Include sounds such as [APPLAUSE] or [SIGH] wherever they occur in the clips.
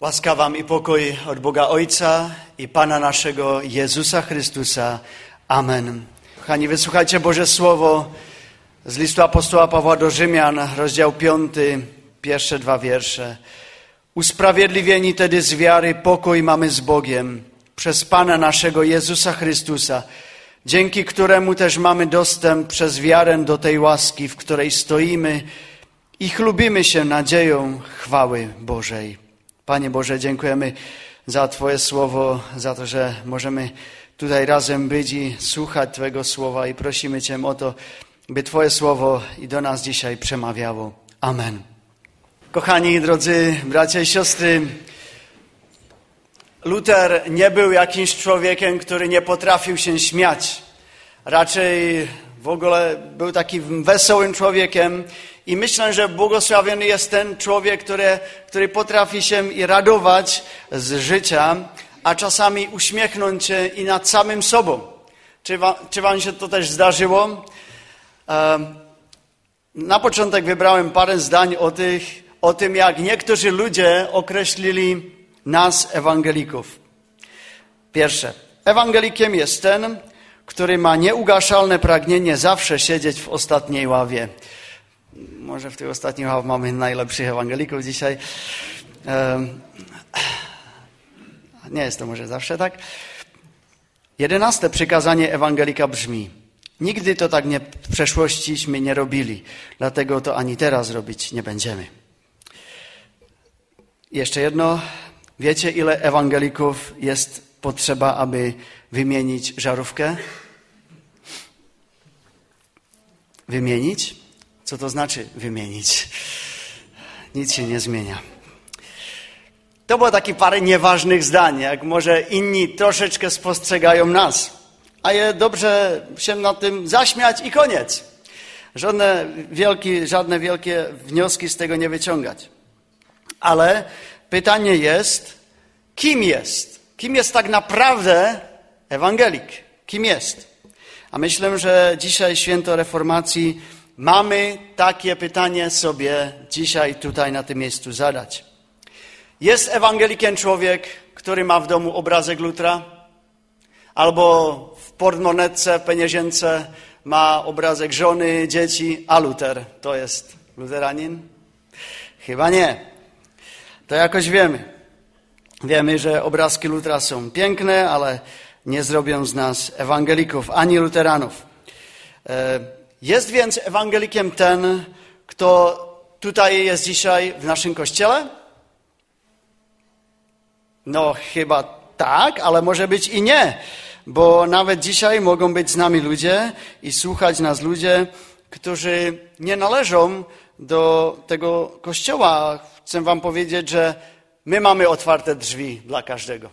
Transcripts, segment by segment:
Łaska wam i pokój od Boga Ojca i Pana naszego Jezusa Chrystusa. Amen. Kochani, wysłuchajcie Boże Słowo z listu apostoła Pawła do Rzymian, rozdział 5, pierwsze dwa wiersze. Usprawiedliwieni tedy z wiary pokój mamy z Bogiem przez Pana naszego Jezusa Chrystusa, dzięki któremu też mamy dostęp przez wiarę do tej łaski, w której stoimy i chlubimy się nadzieją chwały Bożej. Panie Boże, dziękujemy za Twoje słowo, za to, że możemy tutaj razem być i słuchać Twojego słowa i prosimy Cię o to, by Twoje słowo i do nas dzisiaj przemawiało. Amen. Kochani, drodzy bracia i siostry, Luther nie był jakimś człowiekiem, który nie potrafił się śmiać. Raczej w ogóle był takim wesołym człowiekiem i myślę, że błogosławiony jest ten człowiek, który, który potrafi się i radować z życia, a czasami uśmiechnąć się i nad samym sobą. Czy wam, czy wam się to też zdarzyło? Na początek wybrałem parę zdań o, tych, o tym, jak niektórzy ludzie określili nas, ewangelików. Pierwsze. Ewangelikiem jest ten, który ma nieugaszalne pragnienie zawsze siedzieć w ostatniej ławie. Może w tej ostatniej mamy najlepszych ewangelików dzisiaj. Nie jest to może zawsze tak. Jedenaste przykazanie ewangelika brzmi: Nigdy to tak nie, w przeszłościśmy nie robili, dlatego to ani teraz robić nie będziemy. Jeszcze jedno. Wiecie, ile ewangelików jest potrzeba, aby wymienić żarówkę? Wymienić? Co to znaczy wymienić? Nic się nie zmienia. To było takie parę nieważnych zdań, jak może inni troszeczkę spostrzegają nas. A je dobrze się na tym zaśmiać i koniec. Żadne wielkie, żadne wielkie wnioski z tego nie wyciągać. Ale pytanie jest, kim jest? Kim jest tak naprawdę ewangelik? Kim jest? A myślę, że dzisiaj święto reformacji mamy takie pytanie sobie dzisiaj tutaj na tym miejscu zadać. Jest ewangelikiem człowiek, który ma w domu obrazek Lutra? Albo w portmonetce, w ma obrazek żony, dzieci, a Luter to jest luteranin? Chyba nie. To jakoś wiemy. Wiemy, że obrazki Lutra są piękne, ale nie zrobią z nas ewangelików ani luteranów. Jest więc ewangelikiem ten, kto tutaj jest dzisiaj w naszym kościele? No, chyba tak, ale może być i nie, bo nawet dzisiaj mogą być z nami ludzie i słuchać nas ludzie, którzy nie należą do tego kościoła. Chcę Wam powiedzieć, że my mamy otwarte drzwi dla każdego.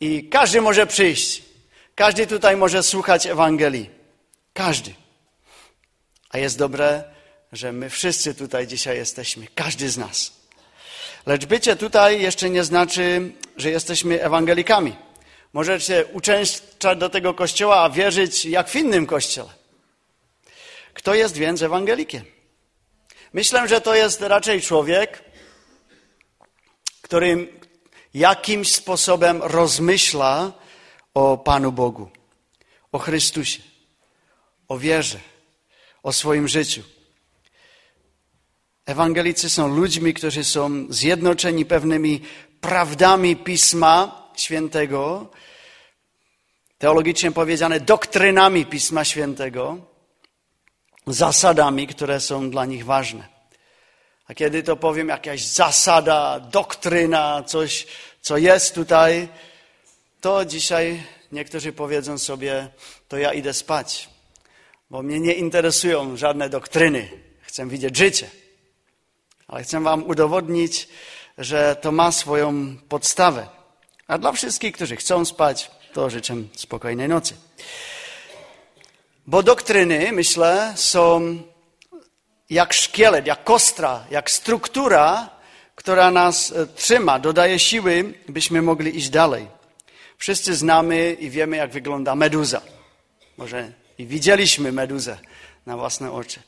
I każdy może przyjść. Każdy tutaj może słuchać Ewangelii. Każdy. A jest dobre, że my wszyscy tutaj dzisiaj jesteśmy. Każdy z nas. Lecz bycie tutaj jeszcze nie znaczy, że jesteśmy ewangelikami. Możecie uczęszczać do tego kościoła, a wierzyć jak w innym kościele. Kto jest więc ewangelikiem? Myślę, że to jest raczej człowiek, który jakimś sposobem rozmyśla o Panu Bogu, o Chrystusie, o wierze, o swoim życiu. Ewangelicy są ludźmi, którzy są zjednoczeni pewnymi prawdami Pisma Świętego, teologicznie powiedziane doktrynami Pisma Świętego, zasadami, które są dla nich ważne. A kiedy to powiem, jakaś zasada, doktryna, coś, co jest tutaj, to dzisiaj niektórzy powiedzą sobie, to ja idę spać, bo mnie nie interesują żadne doktryny. Chcę widzieć życie. Ale chcę Wam udowodnić, że to ma swoją podstawę. A dla wszystkich, którzy chcą spać, to życzę spokojnej nocy. Bo doktryny, myślę, są jak szkielet, jak kostra, jak struktura, która nas e, trzyma, dodaje siły, byśmy mogli iść dalej. Wszyscy znamy i wiemy, jak wygląda meduza. Może i widzieliśmy meduzę na własne oczy.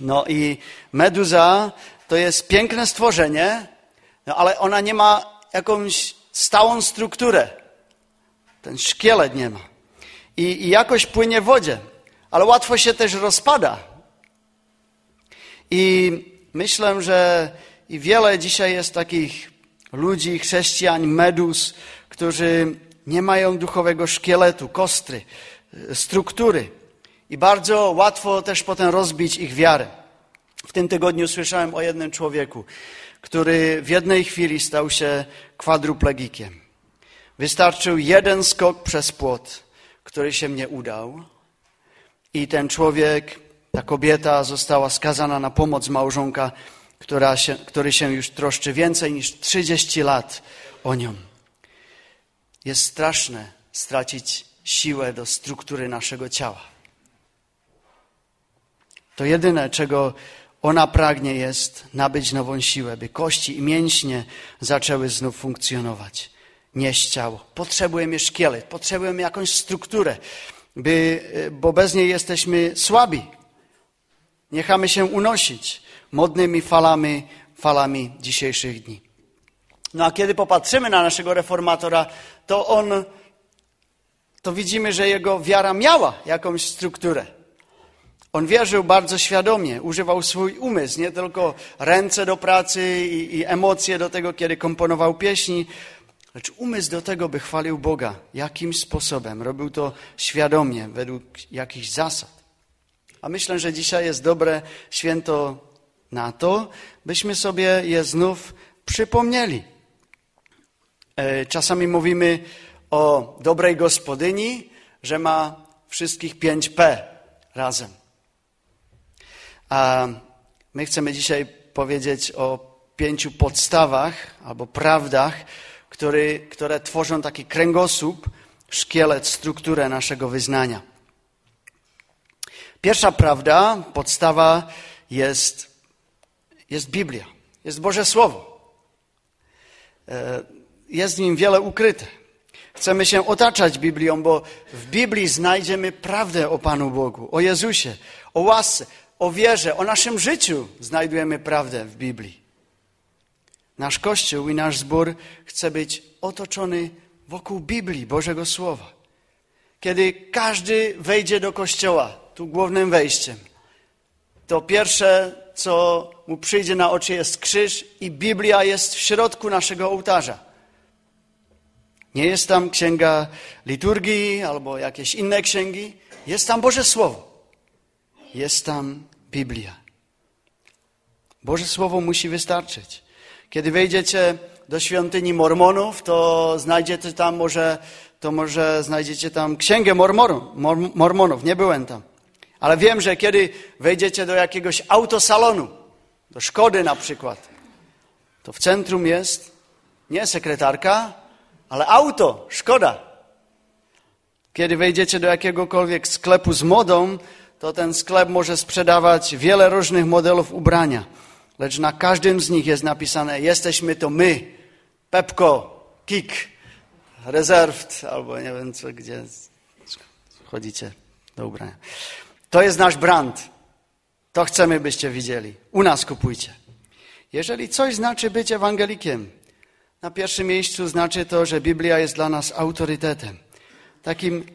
No i meduza to jest piękne stworzenie no ale ona nie ma jakąś stałą strukturę. Ten szkielet nie ma. I, I jakoś płynie w wodzie, ale łatwo się też rozpada. I myślę, że i wiele dzisiaj jest takich ludzi, chrześcijan, medus, którzy nie mają duchowego szkieletu, kostry, struktury. I bardzo łatwo też potem rozbić ich wiarę. W tym tygodniu słyszałem o jednym człowieku, który w jednej chwili stał się kwadruplegikiem. Wystarczył jeden skok przez płot, który się nie udał, i ten człowiek, ta kobieta została skazana na pomoc małżonka, która się, który się już troszczy więcej niż 30 lat o nią. Jest straszne stracić siłę do struktury naszego ciała. To jedyne, czego ona pragnie, jest nabyć nową siłę, by kości i mięśnie zaczęły znów funkcjonować. Nieść ciało. Potrzebujemy szkielet, potrzebujemy jakąś strukturę, by, bo bez niej jesteśmy słabi. Niechamy się unosić modnymi falami, falami dzisiejszych dni. No a kiedy popatrzymy na naszego reformatora, to on, to widzimy, że jego wiara miała jakąś strukturę. On wierzył bardzo świadomie, używał swój umysł, nie tylko ręce do pracy i, i emocje do tego, kiedy komponował pieśni, lecz umysł do tego, by chwalił Boga jakimś sposobem. Robił to świadomie, według jakichś zasad. A myślę, że dzisiaj jest dobre święto na to, byśmy sobie je znów przypomnieli. E, czasami mówimy o dobrej gospodyni, że ma wszystkich 5P razem. A my chcemy dzisiaj powiedzieć o pięciu podstawach albo prawdach, który, które tworzą taki kręgosłup, szkielet, strukturę naszego wyznania. Pierwsza prawda, podstawa jest, jest Biblia, jest Boże Słowo. E, jest w nim wiele ukryte. Chcemy się otaczać Biblią, bo w Biblii znajdziemy prawdę o Panu Bogu, o Jezusie, o łasce, o wierze, o naszym życiu znajdujemy prawdę w Biblii. Nasz Kościół i nasz zbór chce być otoczony wokół Biblii, Bożego Słowa. Kiedy każdy wejdzie do Kościoła, tu głównym wejściem, to pierwsze, co mu przyjdzie na oczy jest krzyż i Biblia jest w środku naszego ołtarza. Nie jest tam księga liturgii albo jakieś inne księgi, jest tam Boże Słowo jest tam Biblia. Boże Słowo musi wystarczyć. Kiedy wejdziecie do świątyni Mormonów, to znajdziecie tam może, to może znajdziecie tam księgę Mormonów. Mormonów. Nie byłem tam. Ale wiem, że kiedy wejdziecie do jakiegoś autosalonu, do Szkody na przykład, to w centrum jest nie sekretarka, ale auto, Szkoda. Kiedy wejdziecie do jakiegokolwiek sklepu z modą, to ten sklep może sprzedawać wiele różnych modelów ubrania, lecz na każdym z nich jest napisane jesteśmy to my, Pepko, Kik, Reserved, albo nie wiem co, gdzie chodzicie do ubrania. To jest nasz brand. To chcemy, byście widzieli. U nas kupujcie. Jeżeli coś znaczy być ewangelikiem, na pierwszym miejscu znaczy to, że Biblia jest dla nas autorytetem. Takim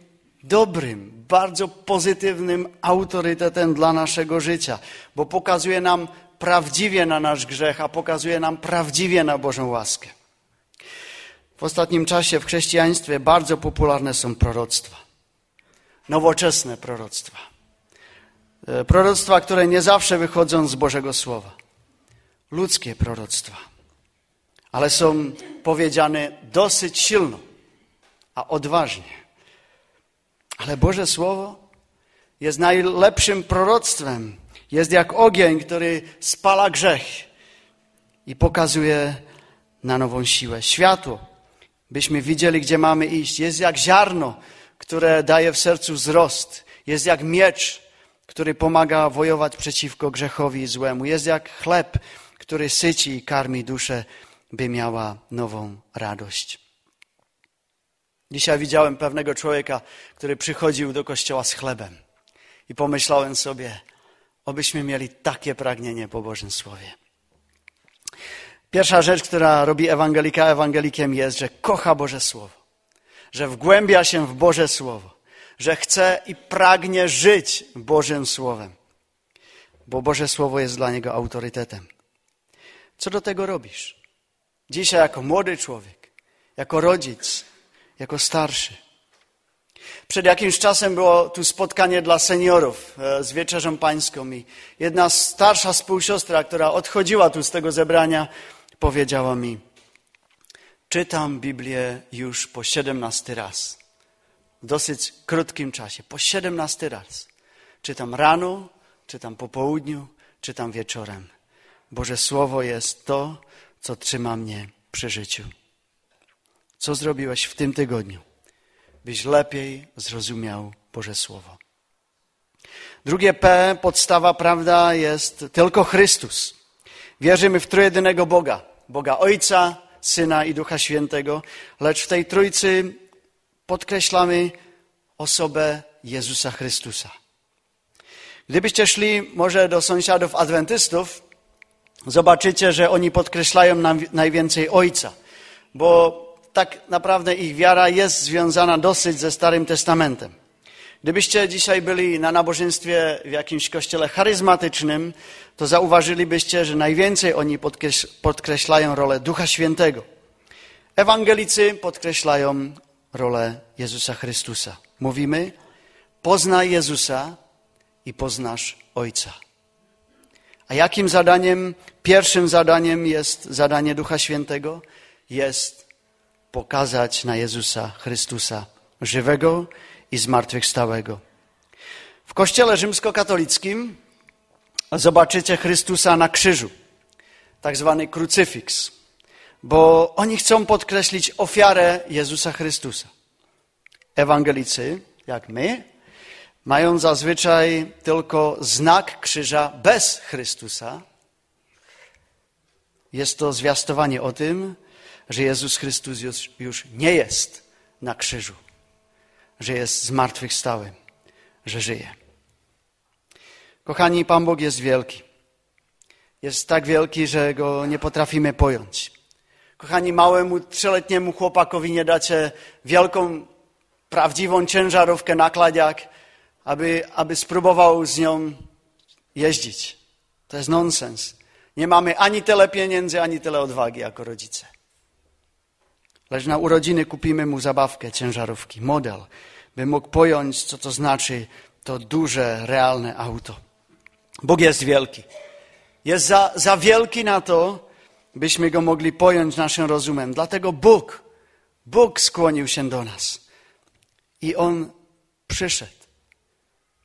dobrym, bardzo pozytywnym autorytetem dla naszego życia, bo pokazuje nam prawdziwie na nasz grzech, a pokazuje nam prawdziwie na Bożą łaskę. W ostatnim czasie w chrześcijaństwie bardzo popularne są proroctwa. Nowoczesne proroctwa. E, proroctwa, które nie zawsze wychodzą z Bożego Słowa. Ludzkie proroctwa. Ale są powiedziane dosyć silno, a odważnie. Ale Boże Słowo jest najlepszym proroctwem. Jest jak ogień, który spala grzech i pokazuje na nową siłę. Światło, byśmy widzieli, gdzie mamy iść. Jest jak ziarno, które daje w sercu wzrost. Jest jak miecz, który pomaga wojować przeciwko grzechowi i złemu. Jest jak chleb, który syci i karmi duszę, by miała nową radość. Dzisiaj widziałem pewnego człowieka, który przychodził do kościoła z chlebem. I pomyślałem sobie, obyśmy mieli takie pragnienie po Bożym Słowie. Pierwsza rzecz, która robi ewangelika ewangelikiem jest, że kocha Boże Słowo, że wgłębia się w Boże Słowo, że chce i pragnie żyć Bożym Słowem, bo Boże Słowo jest dla niego autorytetem. Co do tego robisz? Dzisiaj jako młody człowiek, jako rodzic, jako starszy. Przed jakimś czasem było tu spotkanie dla seniorów e, z wieczerzą pańską i jedna starsza współsiostra, która odchodziła tu z tego zebrania, powiedziała mi, czytam Biblię już po siedemnasty raz. W dosyć krótkim czasie, po siedemnasty raz. Czytam rano, czytam po południu, czytam wieczorem. Boże Słowo jest to, co trzyma mnie przy życiu. Co zrobiłeś w tym tygodniu, byś lepiej zrozumiał Boże Słowo? Drugie P, podstawa, prawda, jest tylko Chrystus. Wierzymy w trójjedynego Boga. Boga Ojca, Syna i Ducha Świętego, lecz w tej Trójcy podkreślamy osobę Jezusa Chrystusa. Gdybyście szli może do sąsiadów adwentystów, zobaczycie, że oni podkreślają najwięcej Ojca, bo tak naprawdę ich wiara jest związana dosyć ze Starym Testamentem. Gdybyście dzisiaj byli na nabożeństwie w jakimś kościele charyzmatycznym, to zauważylibyście, że najwięcej oni podkreślają rolę Ducha Świętego. Ewangelicy podkreślają rolę Jezusa Chrystusa. Mówimy, poznaj Jezusa i poznasz Ojca. A jakim zadaniem, pierwszym zadaniem jest zadanie Ducha Świętego? Jest pokazać na Jezusa Chrystusa żywego i zmartwychwstałego. W kościele rzymskokatolickim zobaczycie Chrystusa na krzyżu, tak zwany krucyfiks, bo oni chcą podkreślić ofiarę Jezusa Chrystusa. Ewangelicy, jak my, mają zazwyczaj tylko znak krzyża bez Chrystusa. Jest to zwiastowanie o tym, że Jezus Chrystus już, już nie jest na krzyżu, że jest zmartwychwstały, że żyje. Kochani, Pan Bóg jest wielki. Jest tak wielki, że go nie potrafimy pojąć. Kochani, małemu trzyletniemu chłopakowi nie dacie wielką, prawdziwą ciężarówkę na kladziak, aby, aby spróbował z nią jeździć. To jest nonsens. Nie mamy ani tyle pieniędzy, ani tyle odwagi jako rodzice. Lecz na urodziny kupimy mu zabawkę ciężarówki, model, by mógł pojąć, co to znaczy to duże, realne auto. Bóg jest wielki. Jest za, za wielki na to, byśmy go mogli pojąć naszym rozumem. Dlatego Bóg, Bóg skłonił się do nas. I On przyszedł,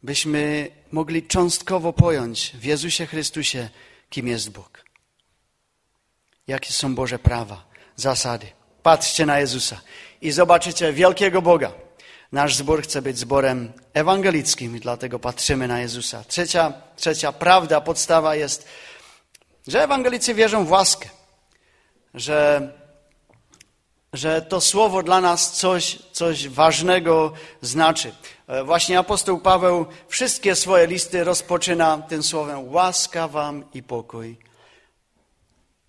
byśmy mogli cząstkowo pojąć w Jezusie Chrystusie, kim jest Bóg. Jakie są Boże prawa, zasady. Patrzcie na Jezusa i zobaczycie wielkiego Boga. Nasz zbór chce być zborem ewangelickim i dlatego patrzymy na Jezusa. Trzecia, trzecia prawda, podstawa jest, że ewangelicy wierzą w łaskę, że, że to słowo dla nas coś, coś ważnego znaczy. E, właśnie apostoł Paweł wszystkie swoje listy rozpoczyna tym słowem łaska wam i pokój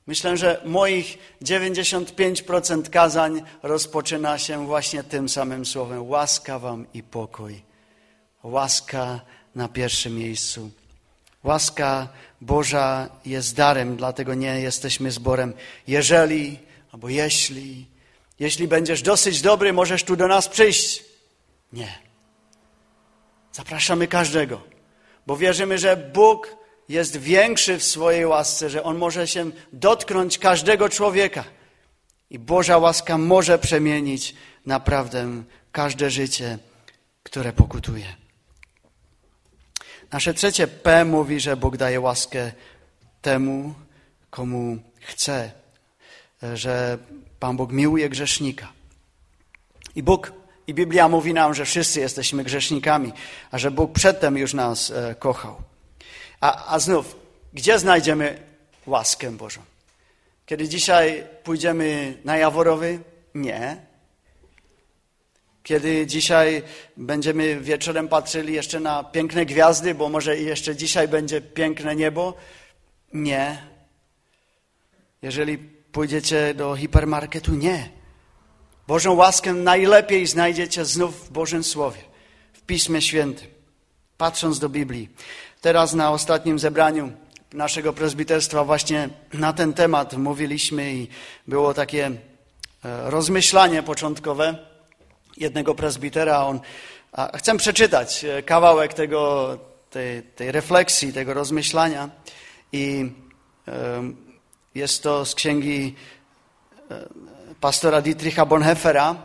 Myślę, że moich 95% kazań rozpoczyna się właśnie tym samym słowem. Łaska wam i pokój. Łaska na pierwszym miejscu. Łaska Boża jest darem, dlatego nie jesteśmy zborem. Jeżeli albo jeśli, jeśli będziesz dosyć dobry, możesz tu do nas przyjść. Nie. Zapraszamy każdego, bo wierzymy, że Bóg jest większy w swojej łasce, że On może się dotknąć każdego człowieka. I Boża łaska może przemienić naprawdę każde życie, które pokutuje. Nasze trzecie P mówi, że Bóg daje łaskę temu, komu chce, że Pan Bóg miłuje grzesznika. I Bóg, i Biblia mówi nam, że wszyscy jesteśmy grzesznikami, a że Bóg przedtem już nas e, kochał. A, a znów, gdzie znajdziemy łaskę Bożą? Kiedy dzisiaj pójdziemy na Jaworowy? Nie. Kiedy dzisiaj będziemy wieczorem patrzyli jeszcze na piękne gwiazdy, bo może jeszcze dzisiaj będzie piękne niebo? Nie. Jeżeli pójdziecie do hipermarketu, nie. Bożą łaskę najlepiej znajdziecie znów w Bożym Słowie, w Piśmie Świętym, patrząc do Biblii. Teraz na ostatnim zebraniu naszego prezbiterstwa właśnie na ten temat mówiliśmy i było takie e, rozmyślanie początkowe jednego prezbitera. On, chcę przeczytać e, kawałek tego, tej, tej refleksji, tego rozmyślania i jest to z księgi e, pastora Dietricha Bonhoeffera,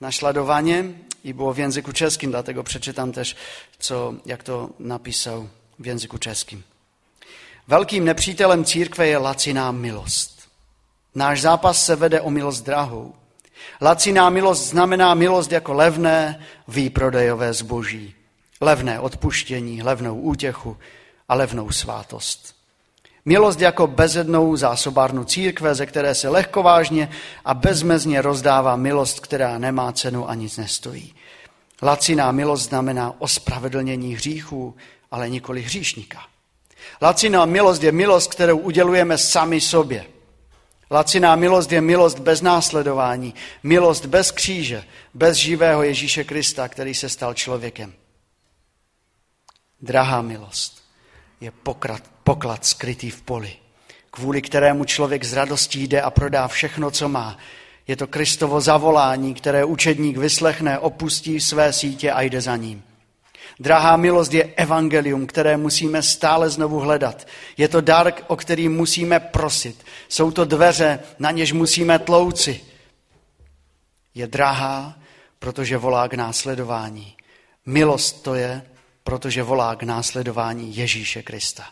Naśladowanie i było w języku czeskim, dlatego przeczytam też, co, jak to napisał w języku czeskim. Velkým nepřítelem církve je laciná milost. Náš zápas se vede o milost drahou. Laciná milost znamená milost jako levné výprodejové zboží. Levné odpuštění, levnou útěchu a levnou svátost. Milost jako bezednou zásobárnu církve, ze které se lehkovážně a bezmezně rozdává milost, která nemá cenu a nic nestojí. Laciná milost znamená ospravedlnění hříchů, ale nikoli hříšníka. Laciná milost je milost, kterou udělujeme sami sobě. Laciná milost je milost bez následování, milost bez kříže, bez živého Ježíše Krista, který se stal člověkem. Drahá milost je pokrat, poklad skrytý v poli, kvůli kterému člověk z radostí jde a prodá všechno, co má. Je to Kristovo zavolání, které učedník vyslechne, opustí své sítě a jde za ním. Drahá milost je evangelium, které musíme stále znovu hledat. Je to dar, o který musíme prosit. Jsou to dveře, na něž musíme tlouci. Je drahá, protože volá k následování. Milost to je, protože volá k následování Ježíše Krista.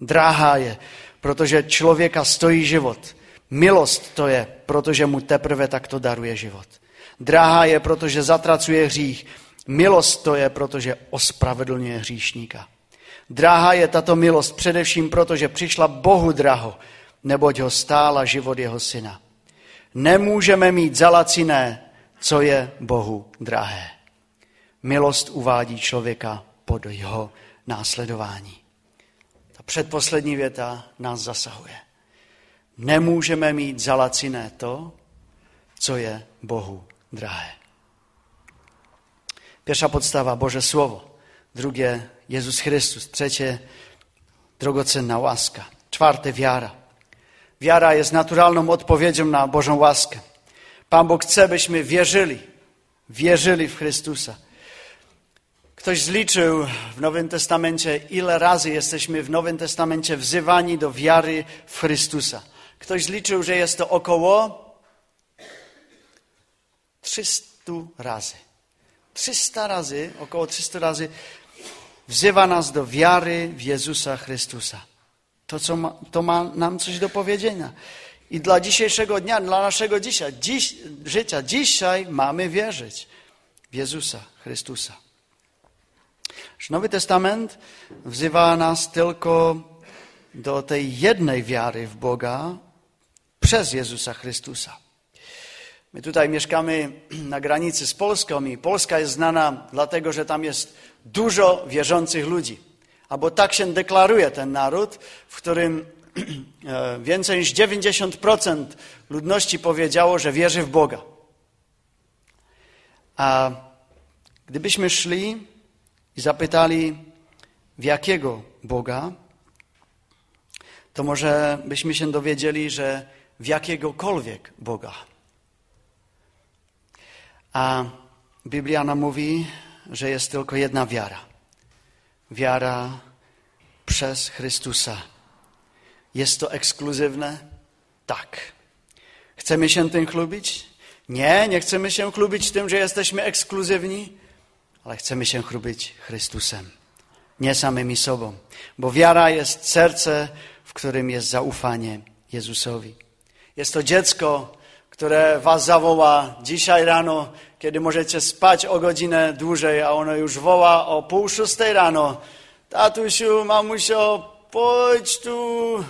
Drahá je, protože člověka stojí život. Milost to je, protože mu teprve takto daruje život. Drahá je, protože zatracuje hřích. Milost to je, protože ospravedlňuje hříšníka. Dráha je tato milost především proto, že přišla Bohu draho, neboť ho stála život jeho syna. Nemůžeme mít zalaciné, co je Bohu drahé. Milost uvádí člověka pod jeho následování. Ta předposlední věta nás zasahuje. Nemůžeme mít zalaciné to, co je Bohu drahé. Pierwsza podstawa Boże Słowo, drugie Jezus Chrystus, trzecie drogocenna łaska, czwarte wiara. Wiara jest naturalną odpowiedzią na Bożą łaskę. Pan Bóg chce, byśmy wierzyli, wierzyli w Chrystusa. Ktoś zliczył w Nowym Testamencie, ile razy jesteśmy w Nowym Testamencie wzywani do wiary w Chrystusa. Ktoś zliczył, że jest to około 300 razy. 300 razy, około 300 razy wzywa nas do wiary w Jezusa Chrystusa. To, co ma, to ma nam coś do powiedzenia. I dla dzisiejszego dnia, dla naszego dzisiaj, dziś, życia, dzisiaj mamy wierzyć w Jezusa Chrystusa. Nowy Testament wzywa nas tylko do tej jednej wiary w Boga przez Jezusa Chrystusa. My tutaj mieszkamy na granicy z Polską i Polska jest znana dlatego, że tam jest dużo wierzących ludzi. Albo tak się deklaruje ten naród, w którym [CLEARS THROAT] e, więcej niż 90% ludności powiedziało, że wierzy w Boga. A gdybyśmy szli i zapytali, w jakiego Boga, to może byśmy się dowiedzieli, że w jakiegokolwiek Boga. A Biblia nam mówi, że jest tylko jedna wiara. Wiara przez Chrystusa. Jest to ekskluzywne? Tak. Chcemy się tym chlubić? Nie, nie chcemy się chlubić tym, że jesteśmy ekskluzywni, ale chcemy się chlubić Chrystusem, nie samymi sobą, bo wiara jest serce, w którym jest zaufanie Jezusowi. Jest to dziecko, które was zawoła dzisiaj rano, kiedy możecie spać o godzinę dłużej, a ono już woła o pół szóstej rano. Tatusiu, mamusio, pójdź tu.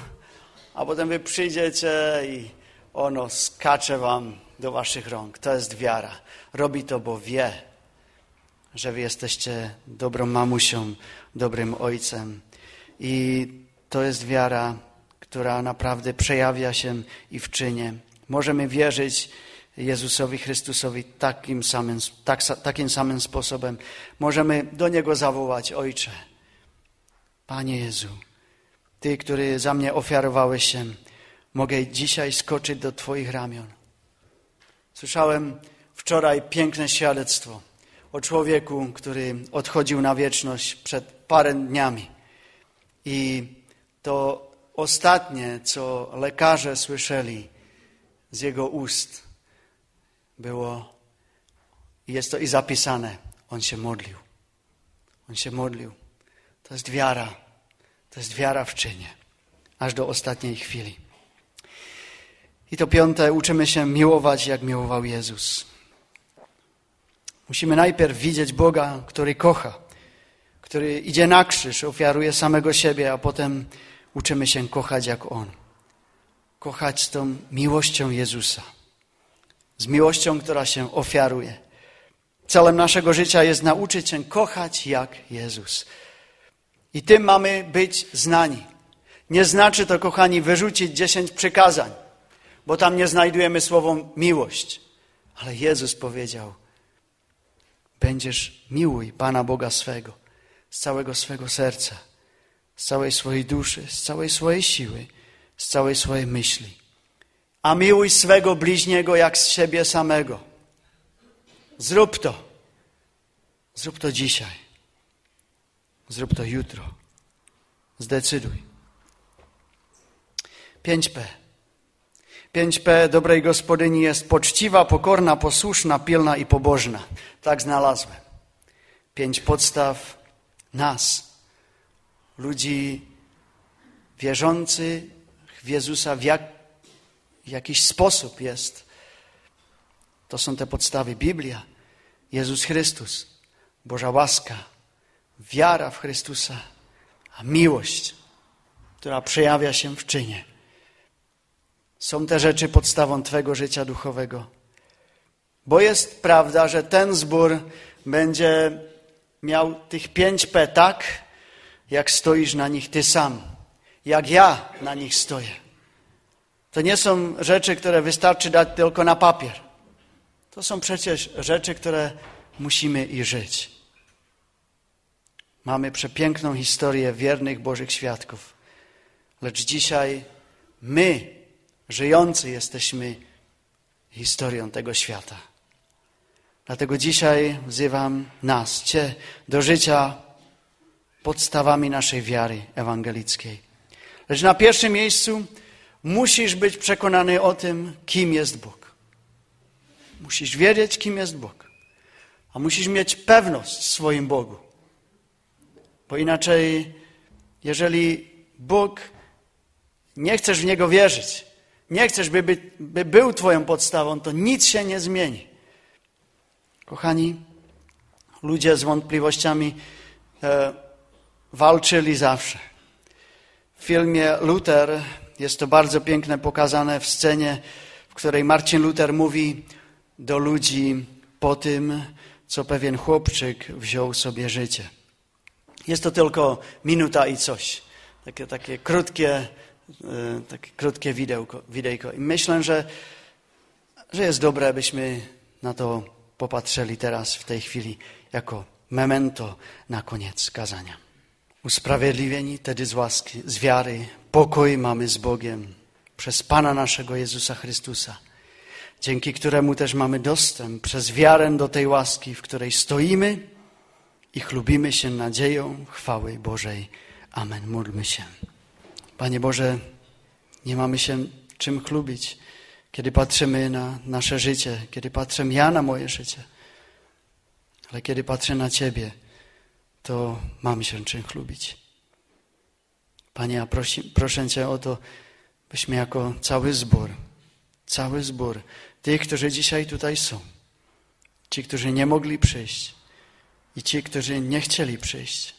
A potem wy przyjdziecie i ono skacze wam do waszych rąk. To jest wiara. Robi to, bo wie, że wy jesteście dobrą mamusią, dobrym ojcem. I to jest wiara, która naprawdę przejawia się i w czynie. Możemy wierzyć Jezusowi Chrystusowi takim samym, tak, takim samym sposobem. Możemy do Niego zawołać, Ojcze, Panie Jezu, Ty, który za mnie ofiarowałeś się, mogę dzisiaj skoczyć do Twoich ramion. Słyszałem wczoraj piękne świadectwo o człowieku, który odchodził na wieczność przed parę dniami. I to ostatnie, co lekarze słyszeli z jego ust, było, jest to i zapisane, on się modlił. On się modlił. To jest wiara. To jest wiara w czynie. Aż do ostatniej chwili. I to piąte, uczymy się miłować, jak miłował Jezus. Musimy najpierw widzieć Boga, który kocha, który idzie na krzyż, ofiaruje samego siebie, a potem uczymy się kochać jak On. Kochać z tą miłością Jezusa. Z miłością, która się ofiaruje. Celem naszego życia jest nauczyć się kochać jak Jezus. I tym mamy być znani. Nie znaczy to, kochani, wyrzucić dziesięć przykazań, bo tam nie znajdujemy słowo miłość. Ale Jezus powiedział, będziesz miłuj Pana Boga swego z całego swego serca, z całej swojej duszy, z całej swojej siły, z całej swojej myśli. A miłuj swego bliźniego jak z siebie samego. Zrób to. Zrób to dzisiaj. Zrób to jutro. Zdecyduj. 5P. 5P dobrej gospodyni jest poczciwa, pokorna, posłuszna, pilna i pobożna. Tak znalazłem. Pięć podstaw nas, ludzi wierzących w Jezusa w, jak, jakiś sposób jest. To są te podstawy. Biblia, Jezus Chrystus, Boża łaska, wiara w Chrystusa, a miłość, która przejawia się w czynie. Są te rzeczy podstawą Twego życia duchowego. Bo jest prawda, że ten zbór będzie miał tych pięć P tak, jak stoisz na nich Ty sam, jak ja na nich stoję. To nie są rzeczy, które wystarczy dać tylko na papier. To są przecież rzeczy, które musimy i żyć. Mamy przepiękną historię wiernych Bożych świadków. Lecz dzisiaj my, żyjący, jesteśmy historią tego świata. Dlatego dzisiaj wzywam nas, Cię, do życia podstawami naszej wiary ewangelickiej. Lecz na pierwszym miejscu musisz być przekonany o tym, kim jest Bóg. Musisz wiedzieć, kim jest Bóg. A musisz mieć pewność w swoim Bogu. Bo inaczej, jeżeli Bóg, nie chcesz w Niego wierzyć, nie chcesz, by, by, by był Twoją podstawą, to nic się nie zmieni. Kochani, ludzie z wątpliwościami e, walczyli zawsze. W filmie Luther jest to bardzo piękne pokazane w scenie, w której Marcin Luther mówi do ludzi po tym, co pewien chłopczyk wziął sobie życie. Jest to tylko minuta i coś. Takie, takie krótkie, takie krótkie widełko, widejko. I myślę, że, że jest dobre, abyśmy na to popatrzyli teraz w tej chwili jako memento na koniec kazania. Usprawiedliwieni tedy z łaski, z wiary, pokój mamy z Bogiem przez Pana naszego Jezusa Chrystusa, dzięki któremu też mamy dostęp przez wiarę do tej łaski, w której stoimy i chlubimy się nadzieją chwały Bożej. Amen. Módlmy się. Panie Boże, nie mamy się czym chlubić, kiedy patrzymy na nasze życie, kiedy patrzę ja na moje życie. Ale kiedy patrzę na Ciebie, to mamy się czym chlubić. Panie, ja prosi, proszę Cię o to, byśmy jako cały zbór, cały zbór, tych, którzy dzisiaj tutaj są, ci, którzy nie mogli przyjść i ci, którzy nie chcieli przyjść.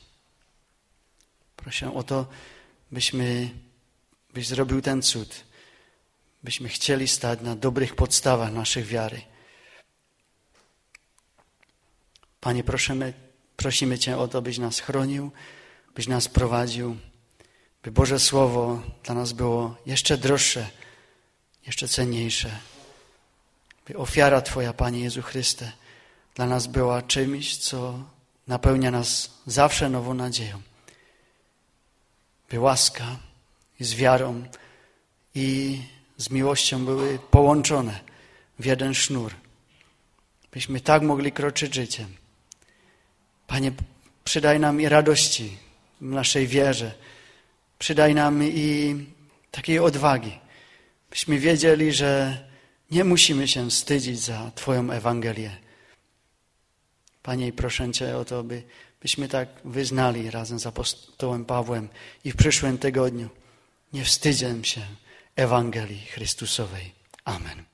Proszę o to, byśmy, byś zrobił ten cud, byśmy chcieli stać na dobrych podstawach naszej wiary. Panie, prosimy, prosimy Cię o to, byś nas chronił, byś nas prowadził, by Boże Słowo dla nas było jeszcze droższe, jeszcze cenniejsze. By ofiara Twoja, Panie Jezu Chryste, dla nas była czymś, co napełnia nas zawsze nową nadzieją. By łaska z wiarą i z miłością były połączone w jeden sznur. Byśmy tak mogli kroczyć życiem. Panie, przydaj nam i radości w naszej wierze. Przydaj nam i takiej odwagi, byśmy wiedzieli, że nie musimy się wstydzić za Twoją Ewangelię. Panie, proszę Cię o to, by, byśmy tak wyznali razem z apostołem Pawłem i w przyszłym tygodniu nie wstydzę się Ewangelii Chrystusowej. Amen.